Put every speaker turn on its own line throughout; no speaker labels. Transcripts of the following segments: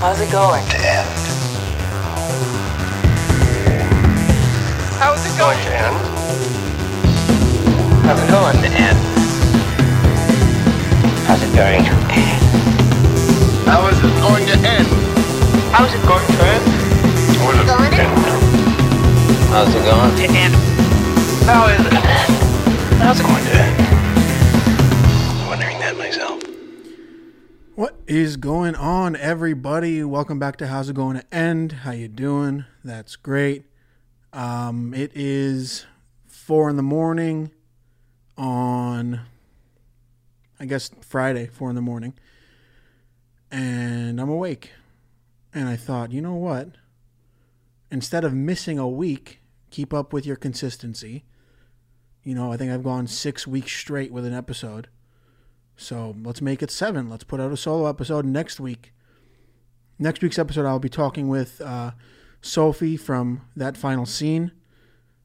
How's it going?
to end.
How's it going?
to end.
How's it going to end? How's it going to end?
How is it going to end?
How's it going to end?
What is
Going to
end?
How's it going to end? How is it? How's it going to end?
Is going on, everybody? Welcome back to How's It Going to End? How you doing? That's great. Um, it is four in the morning on, I guess Friday, four in the morning, and I'm awake. And I thought, you know what? Instead of missing a week, keep up with your consistency. You know, I think I've gone six weeks straight with an episode. So let's make it seven. Let's put out a solo episode next week. Next week's episode, I'll be talking with uh, Sophie from That Final Scene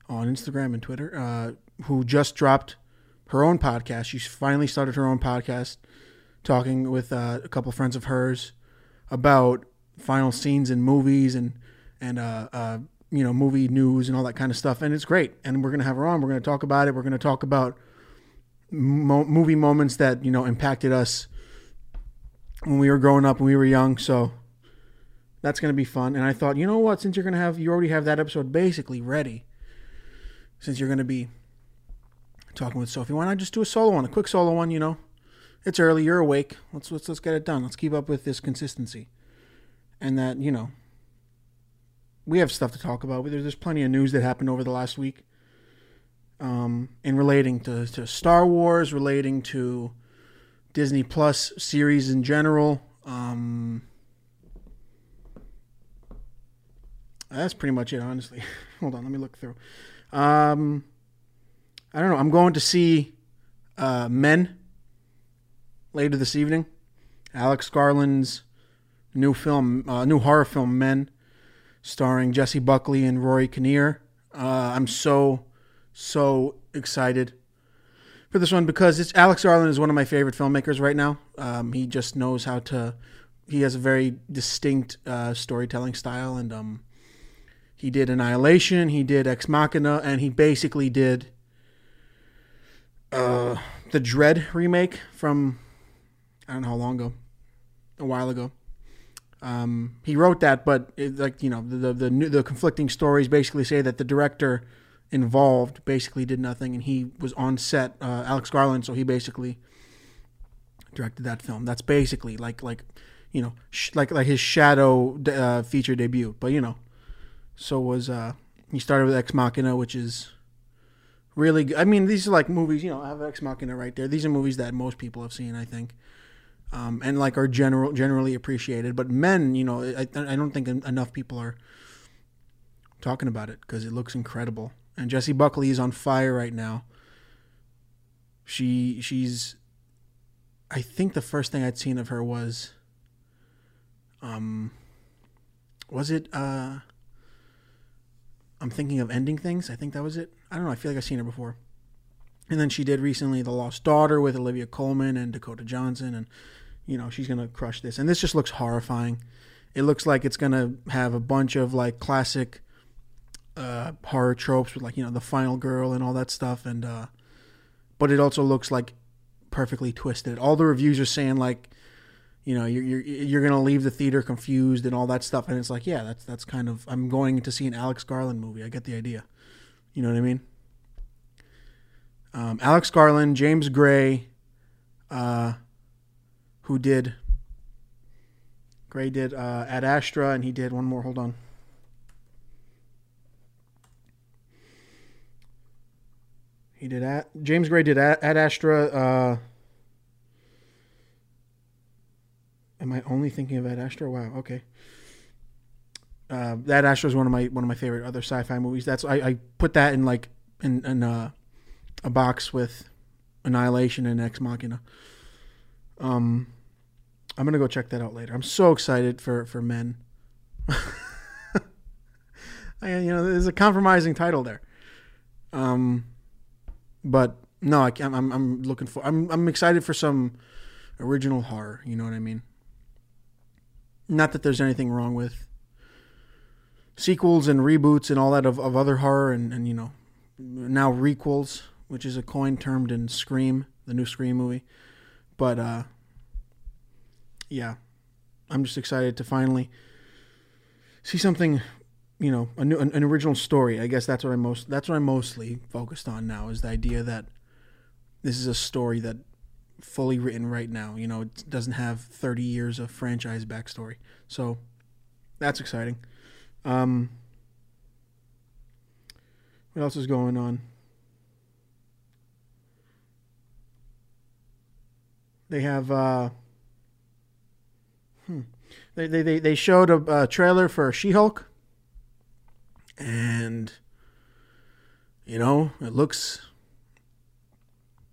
on Instagram and Twitter, uh, who just dropped her own podcast. She's finally started her own podcast, talking with uh, a couple friends of hers about final scenes in movies and and uh, uh, you know movie news and all that kind of stuff. And it's great. And we're gonna have her on. We're gonna talk about it. We're gonna talk about mo- movie moments that you know impacted us when we were growing up when we were young. So that's gonna be fun. And I thought, you know what? Since you're gonna have you already have that episode basically ready, since you're gonna be talking with Sophie, why not just do a solo one, a quick solo one? You know, it's early, you're awake. Let's let's let's get it done. Let's keep up with this consistency, and that you know. We have stuff to talk about. There's, there's plenty of news that happened over the last week um, in relating to, to Star Wars, relating to Disney Plus series in general. Um, that's pretty much it, honestly. Hold on, let me look through. Um, I don't know. I'm going to see uh, Men later this evening. Alex Garland's new film, uh, new horror film, Men, starring Jessie Buckley and Rory Kinnear. Uh, I'm so so excited for this one because it's Alex Garland is one of my favorite filmmakers right now. Um, he just knows how to. He has a very distinct uh, storytelling style, and um, he did Annihilation, he did Ex Machina, and he basically did uh, the Dredd remake from I don't know how long ago, a while ago. Um, he wrote that, but it, like you know, the the the, new- the conflicting stories basically say that the director involved basically did nothing, and he was on set, uh, Alex Garland, so he basically directed that film. That's basically like like you know sh- like like his Shadow uh, feature debut, but you know, so was uh, he started with Ex Machina, which is really good. I mean, these are like movies, you know, I have Ex Machina right there. These are movies that most people have seen, I think. Um, and like are general generally appreciated, but men, you know, I, I don't think enough people are talking about it because it looks incredible. And Jessie Buckley is on fire right now. She she's I think the first thing I'd seen of her was um was it uh I'm thinking of ending things. I think that was it. I don't know. I feel like I've seen her before. And then she did recently The Lost Daughter with Olivia Colman and Dakota Johnson and you know, she's going to crush this. And this just looks horrifying. It looks like it's going to have a bunch of like classic uh, horror tropes with like you know the final girl and all that stuff and uh but it also looks like perfectly twisted. All the reviews are saying like you know you're you're, you're gonna leave the theater confused and all that stuff and it's like yeah that's that's kind of i'm going to see an alex garland movie. I get the idea. You know what i mean? Um, alex garland james gray uh who did gray did uh ad astra and he did one more hold on He did at James Gray did at, Ad Astra. Uh, am I only thinking of Ad Astra? Wow. Okay. Uh, that Astra is one of my one of my favorite other sci-fi movies. That's I, I put that in like in, in uh, a box with Annihilation and Ex Machina. Um, I'm gonna go check that out later. I'm so excited for for Men. I, you know, there's a compromising title there. Um, but no, I can't, I'm I'm looking for I'm I'm excited for some original horror. You know what I mean? Not that there's anything wrong with sequels and reboots and all that of, of other horror and, and, you know, now requels, which is a coin termed in Scream, the new Scream movie. But, uh, yeah, I'm just excited to finally see something, you know, a new, an, an original story. I guess that's what I'm most, that's what I'm mostly focused on now is the idea that this is a story that fully written right now. You know, it doesn't have 30 years of franchise backstory. So that's exciting. Um, what else is going on? They have uh, hmm. they, they they showed a, a trailer for She-Hulk, and you know it looks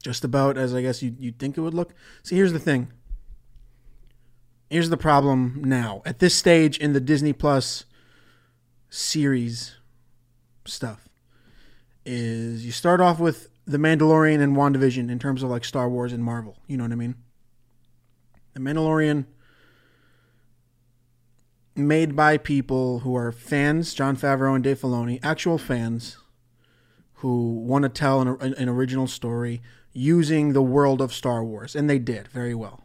just about as I guess you you'd think it would look. See, here's the thing. Here's the problem now. At this stage in the Disney Plus series stuff is you start off with The Mandalorian and WandaVision in terms of like Star Wars and Marvel. You know what I mean? The Mandalorian made by people who are fans, Jon Favreau and Dave Filoni, actual fans who want to tell an, an original story using the world of Star Wars, and they did very well.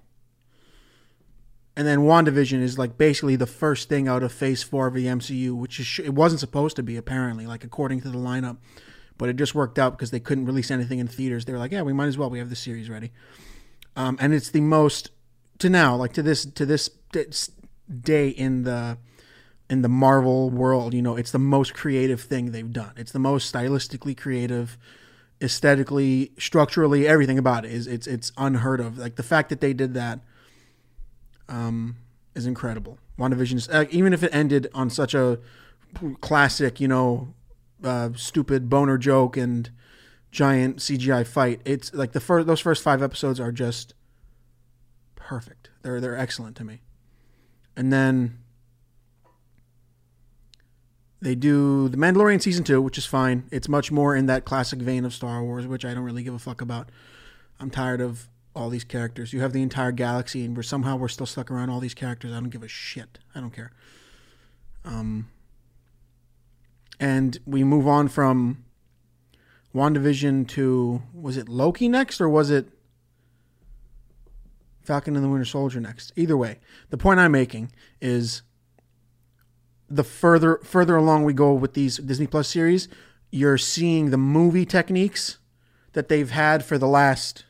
And then WandaVision is like basically the first thing out of Phase Four of the MCU, which is it wasn't supposed to be apparently, like according to the lineup, but it just worked out because they couldn't release anything in theaters. They were like, yeah, we might as well. We have the series ready, um, and it's the most to now, like to this to this day in the in the Marvel world. You know, it's the most creative thing they've done. It's the most stylistically creative aesthetically, structurally, everything about it is it's it's unheard of. Like the fact that they did that um, is incredible. WandaVision is uh, even if it ended on such a classic, you know, uh, stupid boner joke and giant CGI fight. It's like the first those first five episodes are just perfect. They're they're excellent to me. And then they do The Mandalorian season two, which is fine. It's much more in that classic vein of Star Wars, which I don't really give a fuck about. I'm tired of all these characters. You have the entire galaxy, and we're somehow we're still stuck around all these characters. I don't give a shit. I don't care. Um, and we move on from WandaVision to was it Loki next or was it Falcon and the Winter Soldier next? Either way, the point I'm making is the further further along we go with these Disney Plus series, you're seeing the movie techniques that they've had for the last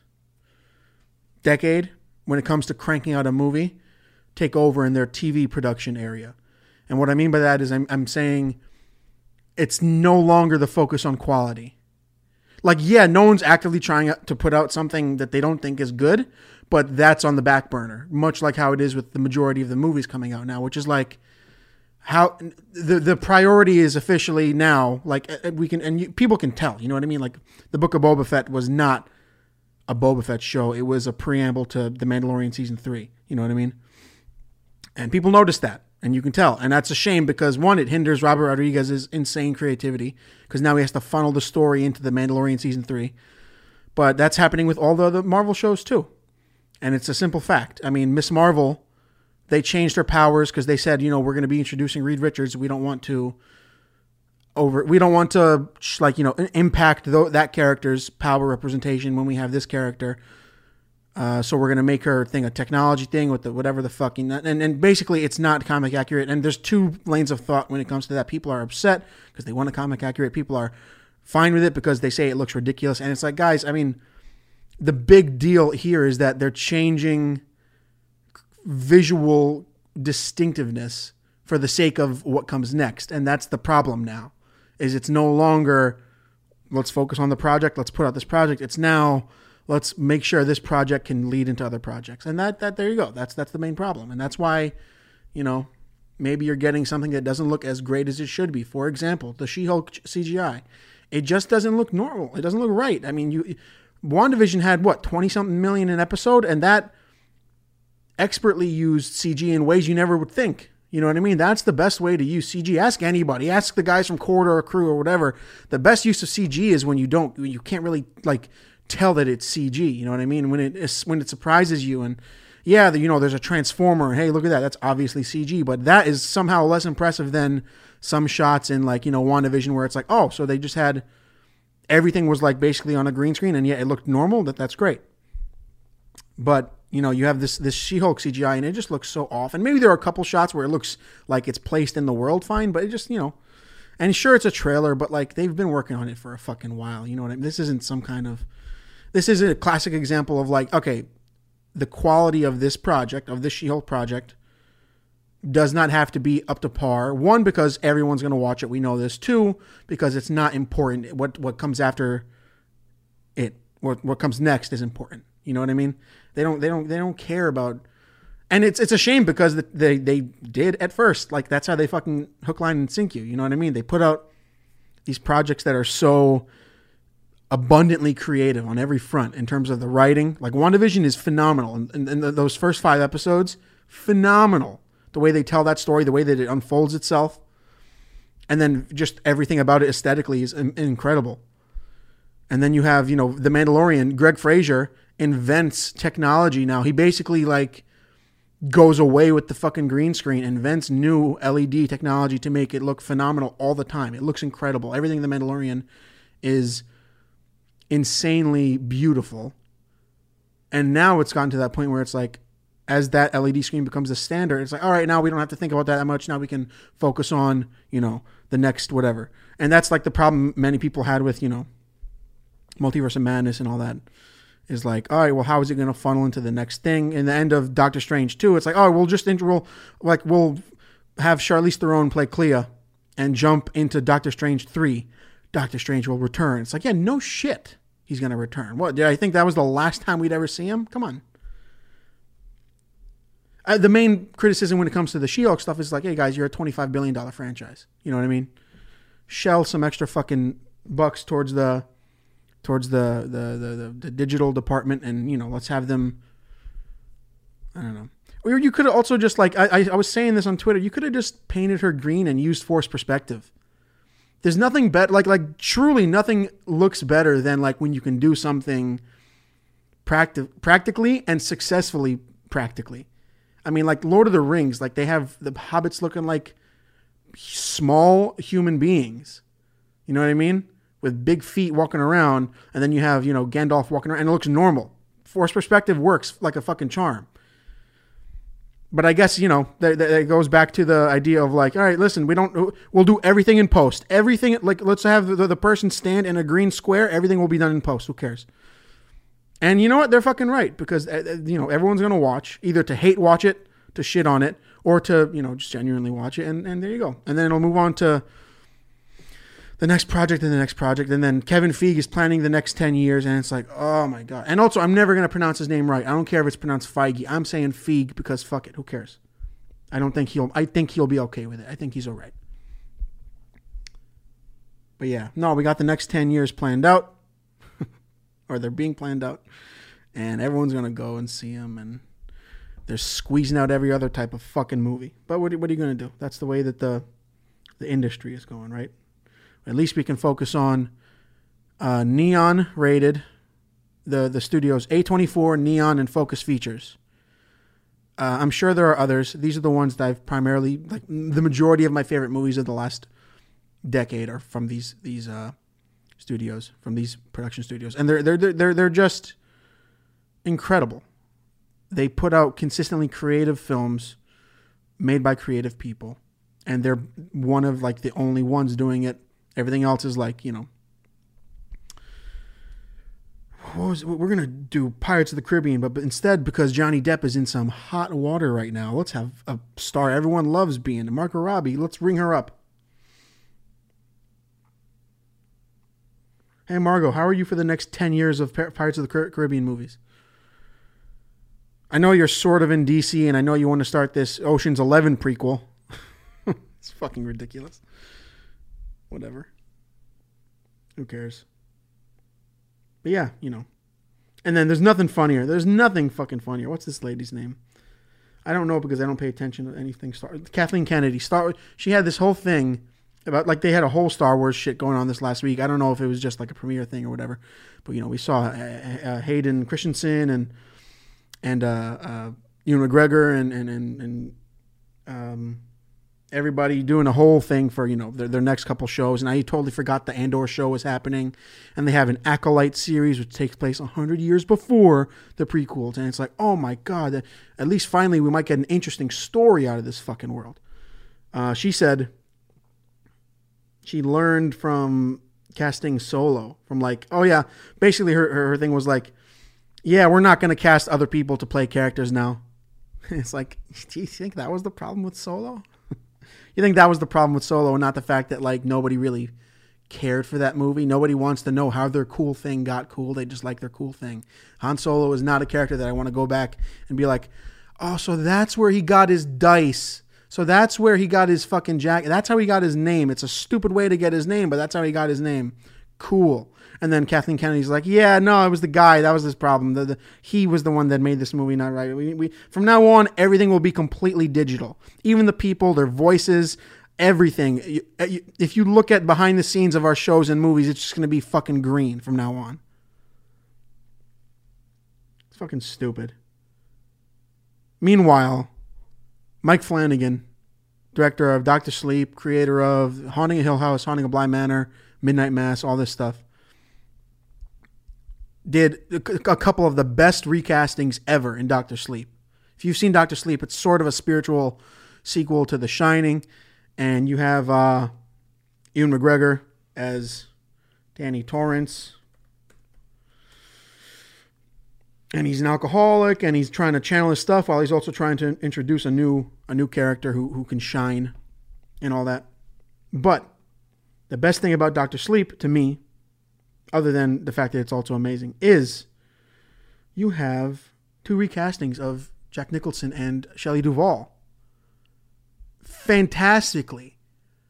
decade when it comes to cranking out a movie take over in their TV production area. And what I mean by that is I'm, I'm saying it's no longer the focus on quality. Like, yeah, no one's actively trying to put out something that they don't think is good, but that's on the back burner, much like how it is with the majority of the movies coming out now, which is like, how the the priority is officially now like uh, uh, we can and you, people can tell you know what I mean? Like the book of Boba Fett was not a Boba Fett show. It was a preamble to the Mandalorian season 3 you know what I mean? And people notice that and you can tell and that's a shame because one it hinders Robert Rodriguez's insane creativity because now he has to funnel the story into the Mandalorian season 3 but that's happening with all the other Marvel shows too and it's a simple fact I mean Miss Marvel they changed her powers because they said, you know, we're going to be introducing Reed Richards. We don't want to over. We don't want to like you know impact th- that character's power representation when we have this character. Uh, so we're gonna make her thing a technology thing with the whatever the fucking and and basically it's not comic accurate. And there's two lanes of thought when it comes to that. People are upset because they want a comic accurate. People are fine with it because they say it looks ridiculous. And it's like, guys, I mean, the big deal here is that they're changing visual distinctiveness for the sake of what comes next. And that's the problem now is it's no longer let's focus on the project let's put out this project. It's now let's make sure this project can lead into other projects. And that that there you go. That's that's the main problem. And that's why you know maybe you're getting something that doesn't look as great as it should be. For example the she-hulk cgi it just doesn't look normal. It doesn't look right. I mean you WandaVision had what 20 something million an episode and that expertly used CG in ways you never would think. You know what I mean? That's the best way to use CG. Ask anybody. Ask the guys from Corridor Crew or whatever. The best use of CG is when you don't, you can't really like tell that it's CG. You know what I mean? When it is, when it surprises you and yeah, the, you know, there's a transformer. Hey, look at that. That's obviously CG, but that is somehow less impressive than some shots in like you know WandaVision where it's like, oh, so they just had everything was like basically on a green screen and yet it looked normal. That that's great. But you know, you have this this She-Hulk CGI and it just looks so off. And maybe there are a couple shots where it looks like it's placed in the world fine, but it just you know. And sure, it's a trailer, but like they've been working on it for a fucking while. You know what I mean? This isn't some kind of. This is a classic example of like, okay, the quality of this project, of this She Hulk project, does not have to be up to par. One, because everyone's going to watch it. We know this. Two, because it's not important. What what comes after it, what what comes next, is important. You know what I mean? They don't they don't they don't care about. And it's it's a shame because they they did at first like that's how they fucking hook line and sink you. You know what I mean? They put out these projects that are so abundantly creative on every front in terms of the writing. Like WandaVision is phenomenal, and, and, and those first five episodes, phenomenal. The way they tell that story, the way that it unfolds itself, and then just everything about it aesthetically is incredible. And then you have, you know, the Mandalorian. Greig Fraser invents technology now. He basically like goes away with the fucking green screen, invents new LED technology to make it look phenomenal all the time. It looks incredible. Everything the Mandalorian is insanely beautiful. And now it's gotten to that point where it's like, as that LED screen becomes the standard, it's like, all right, now we don't have to think about that, that much. Now we can focus on, you know, the next whatever. And that's like the problem many people had with, you know, Multiverse of Madness and all that. Is like, all right, well, how is it going to funnel into the next thing? In the end of Doctor Strange 2, it's like, oh, we'll just, we'll, like, we'll have Charlize Theron play Clea and jump into Doctor Strange 3 Doctor Strange will return. It's like, yeah, no shit. He's going to return. What? Did I think that was the last time we'd ever see him? Come on. Uh, the main criticism when it comes to the She-Hulk stuff is like, hey guys, you're a $25 billion franchise. You know what I mean? Shell some extra fucking bucks towards the towards the the, the, the, the digital department and, you know, let's have them I don't know. Or you could also just like I, I was saying this on Twitter. You could have just painted her green and used force perspective. There's nothing better, like like truly nothing looks better than like when you can do something practi- practically and successfully practically. I mean, like Lord of the Rings, like they have the hobbits looking like small human beings. You know what I mean? With big feet walking around, and then you have you know Gandalf walking around, and it looks normal. Force perspective works like a fucking charm but I guess you know that, that goes back to the idea of like, all right, listen, we don't, we'll do everything in post. Everything like, let's have the, the person stand in a green square. Everything will be done in post. Who cares? And you know what? They're fucking right because uh, uh, you know everyone's gonna watch either to hate watch it, to shit on it, or to you know just genuinely watch it. And and there you go. And then it'll move on to the next project and the next project. And then Kevin Feige is planning the next 10 years. And it's like, oh my God. And also, I'm never to pronounce his name right. I don't care if it's pronounced Feige. I'm saying Feig because fuck it. Who cares? I don't think he'll, I think he'll be okay with it. I think he's all right. But yeah, no, we got the next 10 years planned out, or they're being planned out. And everyone's to go and see them, And they're squeezing out every other type of fucking movie. But what, what are you to do? That's the way that the, the industry is going, right? At least we can focus on uh, neon rated, the the studio's A24 neon and focus features. Uh, I'm sure there are others. These are the ones that I've primarily like. The majority of my favorite movies of the last decade are from these these uh, studios, from these production studios, and they're they're they're they're just incredible. They put out consistently creative films made by creative people, and they're one of like the only ones doing it Everything else is like, you know, was, we're gonna do Pirates of the Caribbean, but, but instead, because Johnny Depp is in some hot water right now, let's have a star everyone loves being Margot Robbie. Let's ring her up. Hey Margot, how are you for the next ten years of Pirates of the Caribbean movies? I know you're sort of in DC, and I know you want to start this Ocean's Eleven prequel. it's fucking ridiculous. Whatever. Who cares? But yeah, you know. And then there's nothing funnier. There's nothing fucking funnier. What's this lady's name? I don't know because I don't pay attention to anything Star. Kathleen Kennedy. Star. She had this whole thing about like they had a whole Star Wars shit going on this last week. I don't know if it was just like a premiere thing or whatever, but you know we saw uh, uh, Hayden Christensen and and uh, uh, Ewan McGregor and and and, and um, everybody doing a whole thing for you know their, their next couple shows. And I totally forgot the Andor show was happening, and they have an Acolyte series which takes place hundred years before the prequels. And it's like, oh my god! At least finally we might get an interesting story out of this fucking world. Uh, she said she learned from casting Solo from like, oh yeah, basically her her, her thing was like, yeah, we're not going to cast other people to play characters now. It's like, do you think that was the problem with Solo? you think that was the problem with Solo, and not the fact that like nobody really cared for that movie. Nobody wants to know how their cool thing got cool. They just like their cool thing. Han Solo is not a character that I want to go back and be like, oh, so that's where he got his dice. So that's where he got his fucking jacket. That's how he got his name. It's a stupid way to get his name, but that's how he got his name. Cool. And then Kathleen Kennedy's like, yeah, no, it was the guy. That was his problem. The, the, he was the one that made this movie not right. We, we, from now on, everything will be completely digital. Even the people, their voices, everything. You, uh, if you look at behind the scenes of our shows and movies, it's just going to be fucking green from now on. It's fucking stupid. Meanwhile, Mike Flanagan, director of Doctor Sleep, creator of Haunting a Hill House, Haunting a Bly Manor, Midnight Mass, all this stuff, did a couple of the best recastings ever in Doctor Sleep. If you've seen Doctor Sleep, it's sort of a spiritual sequel to The Shining, and you have uh, Ewan McGregor as Danny Torrance. And he's an alcoholic, and he's trying to channel his stuff while he's also trying to introduce a new a new character who who can shine, and all that. But the best thing about Doctor Sleep to me other than the fact that it's also amazing, is you have two recastings of Jack Nicholson and Shelley Duvall. Fantastically.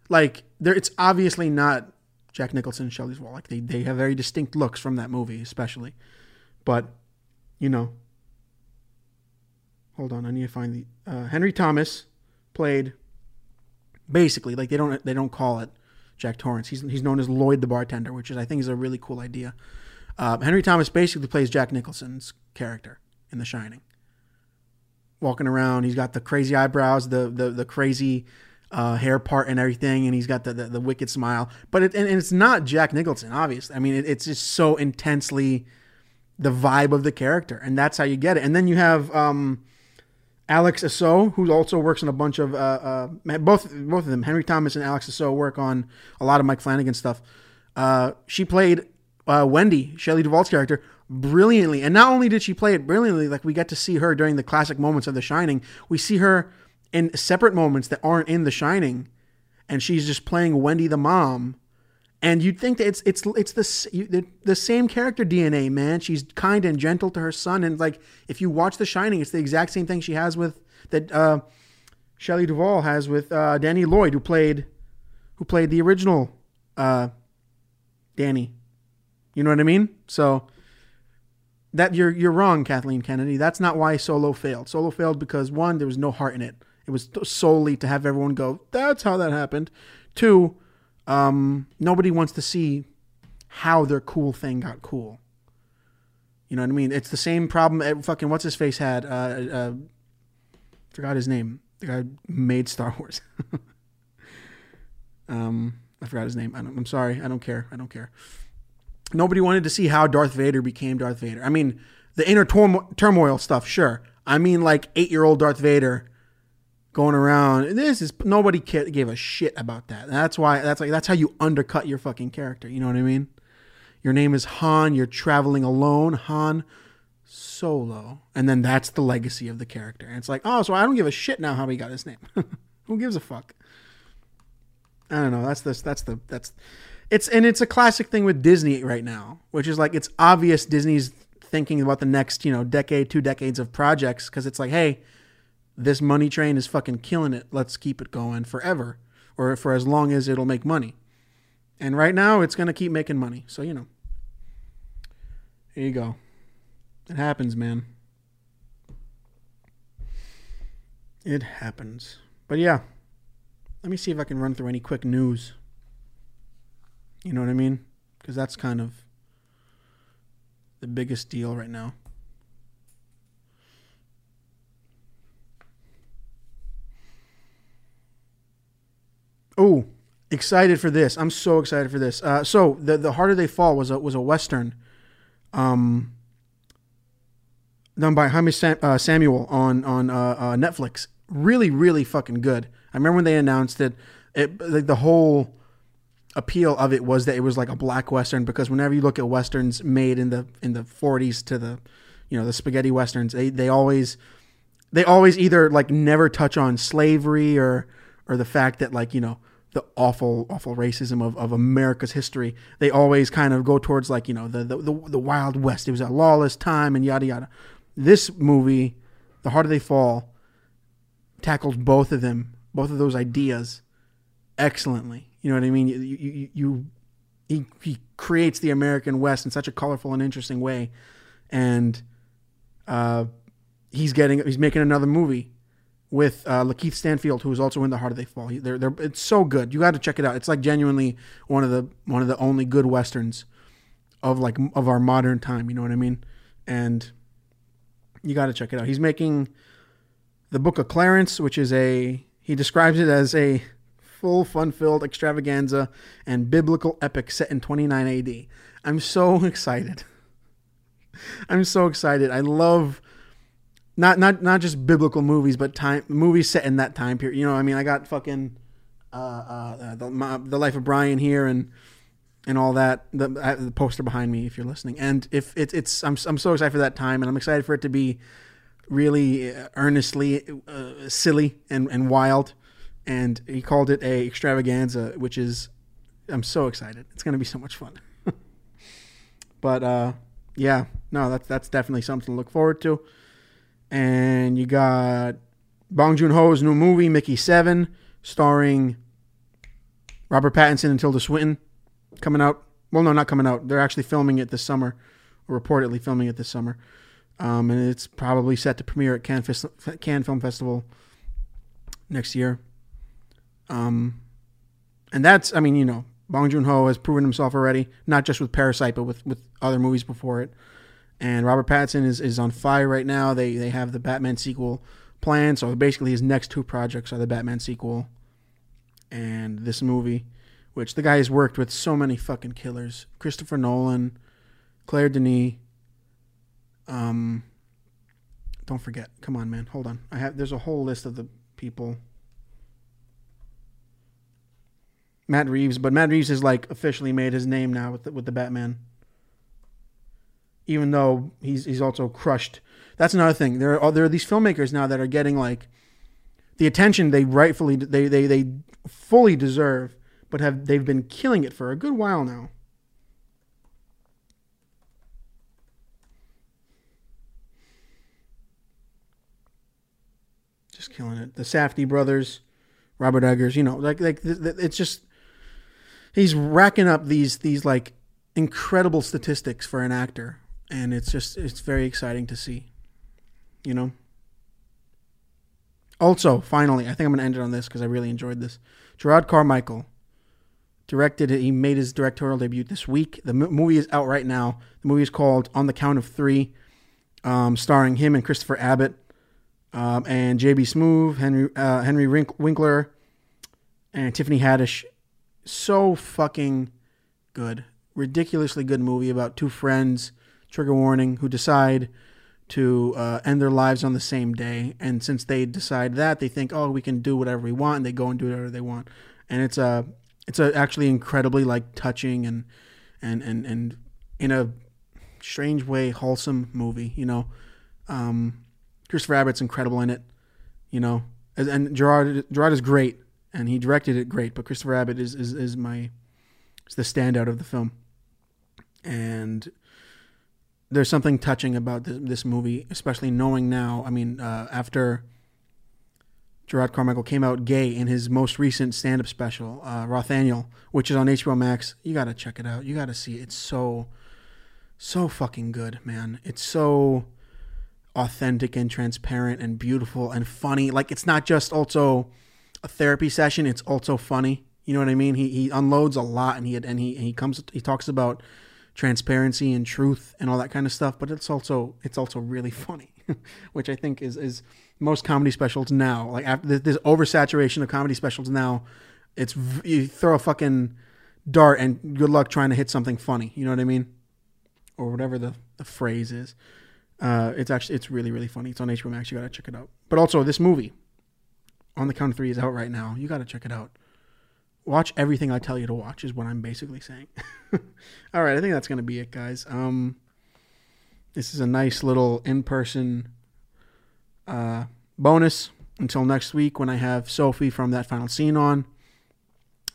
Like, there it's obviously not Jack Nicholson and Shelley Duvall. Like they, they have very distinct looks from that movie, especially. But, you know. Hold on, I need to find the uh, Henry Thomas played basically like they don't they don't call it Jack Torrance. He's he's known as Lloyd the bartender, which is I think is a really cool idea. Uh, Henry Thomas basically plays Jack Nicholson's character in The Shining. Walking around, he's got the crazy eyebrows, the the the crazy uh, hair part and everything, and he's got the the, the wicked smile. But it, and, and, it's not Jack Nicholson, obviously. I mean, it, it's just so intensely the vibe of the character, and that's how you get it. And then you have um, Alex Essoe, who also works on a bunch of uh, uh, both both of them, Henry Thomas and Alex Essoe, work on a lot of Mike Flanagan stuff. Uh, she played uh, Wendy, Shelley Duvall's character, brilliantly, and not only did she play it brilliantly, like we get to see her during the classic moments of The Shining. We see her in separate moments that aren't in The Shining, and she's just playing Wendy the mom and you'd think that it's it's it's the, the the same character DNA, man. She's kind and gentle to her son, and like if you watch The Shining, it's the exact same thing she has with that uh, Shelley Duvall has with uh, Danny Lloyd, who played who played the original uh, Danny. You know what I mean? So that you're you're wrong, Kathleen Kennedy. That's not why Solo failed. Solo failed because one, there was no heart in it. It was solely to have everyone go, "That's how that happened." Two um, nobody wants to see how their cool thing got cool. You know what I mean? It's the same problem. Fucking what's his face had. Uh, uh, forgot his name. The guy made Star Wars. um, I forgot his name. I am sorry. I don't care. I don't care. Nobody wanted to see how Darth Vader became Darth Vader. I mean, the inner turmoil stuff, sure. I mean, like eight year old Darth Vader going around. This is nobody gave a shit about that. That's why that's like that's how you undercut your fucking character. You know what I mean? Your name is Han. You're traveling alone, Han Solo, and then that's the legacy of the character. And it's like, oh, so I don't give a shit now how he got his name. Who gives a fuck? I don't know. That's this. That's the. That's. It's and it's a classic thing with Disney right now, which is like it's obvious Disney's thinking about the next you know decade, two decades of projects because it's like, hey this money train is fucking killing it. Let's keep it going forever or for as long as it'll make money. And right now it's going to keep making money. So, you know. Here you go. It happens, man. It happens. But yeah. Let me see if I can run through any quick news. You know what I mean? Because that's kind of the biggest deal right now. Oh, excited for this! I'm so excited for this. Uh, so the the harder they fall was a was a western, um, done by Jeymes Sam, uh, Samuel on on uh, uh, Netflix. Really, really fucking good. I remember when they announced it. It like the whole appeal of it was that it was like a black western because whenever you look at westerns made in the in the 40s to the you know the spaghetti westerns they they always they always either like never touch on slavery or or the fact that like you know the awful awful racism of, of America's history. They always kind of go towards like you know the, the the the wild west. It was a lawless time and yada yada. This movie the harder they fall tackles both of them both of those ideas excellently. You know what I mean? You, you, you he, he creates the American West in such a colorful and interesting way, and uh, he's getting he's making another movie with uh, Lakeith Stanfield, who is also in The Harder They Fall. He, they're, they're, it's so good. You got to check it out. It's like genuinely one of the one of the only good westerns of like of our modern time. You know what I mean? And you got to check it out. He's making the Book of Clarence, which is a he describes it as a full fun filled extravaganza and biblical epic set in 29 AD. I'm so excited. I'm so excited. I love not not not just biblical movies, but time movies set in that time period. You know, I mean, I got fucking uh, uh, the, my, the Life of Brian here and and all that. The, the, poster behind me, if you're listening, and if it's it's I'm I'm so excited for that time, and I'm excited for it to be really uh, earnestly uh, silly and and wild and he called it a extravaganza, which is I'm so excited. It's to be so much fun. but uh, yeah, no, that's that's definitely something to look forward to. And you got Bong Joon Ho's new movie Mickey Seven, starring Robert Pattinson and Tilda Swinton, coming out. Well, no, not coming out. They're actually filming it this summer, or reportedly filming it this summer. Um, and it's probably set to premiere at Cannes, Cannes Film Festival next year. Um, and that's, I mean, you know, Bong Joon Ho has proven himself already, not just with Parasite, but with, with other movies before it. And Robert Pattinson is, is on fire right now. They they have the Batman sequel planned, so basically his next two projects are the Batman sequel and this movie, which the guy has worked with so many fucking killers: Christopher Nolan, Claire Denis. Um, don't forget. Come on, man. Hold on. I have. There's a whole list of the people. Matt Reeves, but Matt Reeves has like officially made his name now with the, with the Batman. Even though he's he's also crushed. That's another thing. There are there are these filmmakers now that are getting like the attention they rightfully they they they fully deserve, but have they've been killing it for a good while now. Just killing it. The Safdie brothers, Robert Eggers, you know, like like it's just he's racking up these these like incredible statistics for an actor, and it's just it's very exciting to see. You know. Also, finally, I think I'm going to end it on this because I really enjoyed this. Jerrod Carmichael directed. He made his directorial debut this week. The movie is out right now. The movie is called On the Count of Three, um, starring him and Christopher Abbott, um, and J.B. Smoove, Henry uh, Henry Winkler, and Tiffany Haddish so fucking good. Ridiculously good movie about two friends, trigger warning, who decide to uh, end their lives on the same day. And since they decide that, they think, oh, we can do whatever we want, and they go and do whatever they want. And it's a, it's a actually incredibly like touching and, and and and in a strange way wholesome movie. You know, um, Christopher Abbott's incredible in it. You know, and, and Jerrod Jerrod is great and he directed it great. But Christopher Abbott is is, is my is the standout of the film, and there's something touching about this, this movie, especially knowing now. I mean, uh, after Jerrod Carmichael came out gay in his most recent stand-up special, uh, Rothaniel, which is on HBO Max. You gotta check it out. You gotta see it. It's so, so fucking good, man. It's so authentic and transparent and beautiful and funny. Like it's not just also a therapy session. It's also funny. You know what I mean? He he unloads a lot, and he and he he comes he talks about transparency and truth and all that kind of stuff. But it's also it's also really funny, which I think is is most comedy specials now. Like after this oversaturation of comedy specials now, It's you throw a fucking dart and good luck trying to hit something funny. You know what I mean? Or whatever the, the phrase is. Uh, it's actually it's really really funny. It's on HBO Max. You gotta check it out. But also this movie, on the count of three, is out right now. You gotta check it out. Watch everything I tell you to watch is what I'm basically saying. All right, I think that's gonna be it, guys. Um, this is a nice little in person uh, bonus until next week when I have Sophie from that final scene on.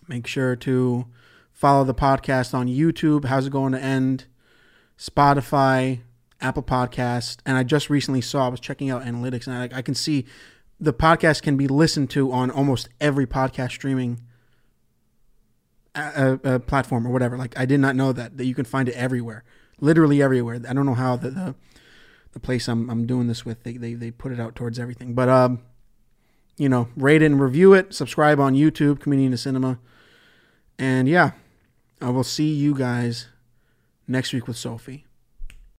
Make sure to follow the podcast on YouTube. How's it going to end? Spotify, Apple Podcast, and I just recently saw I was checking out analytics, and I, I can see the podcast can be listened to on almost every podcast streaming uh, uh, platform or whatever. Like I did not know that that you can find it everywhere, literally everywhere. I don't know how the the, the place I'm I'm doing this with they, they they put it out towards everything, but um, you know, rate and review it. Subscribe on YouTube, Community Cinema, and yeah, I will see you guys next week with Sophie.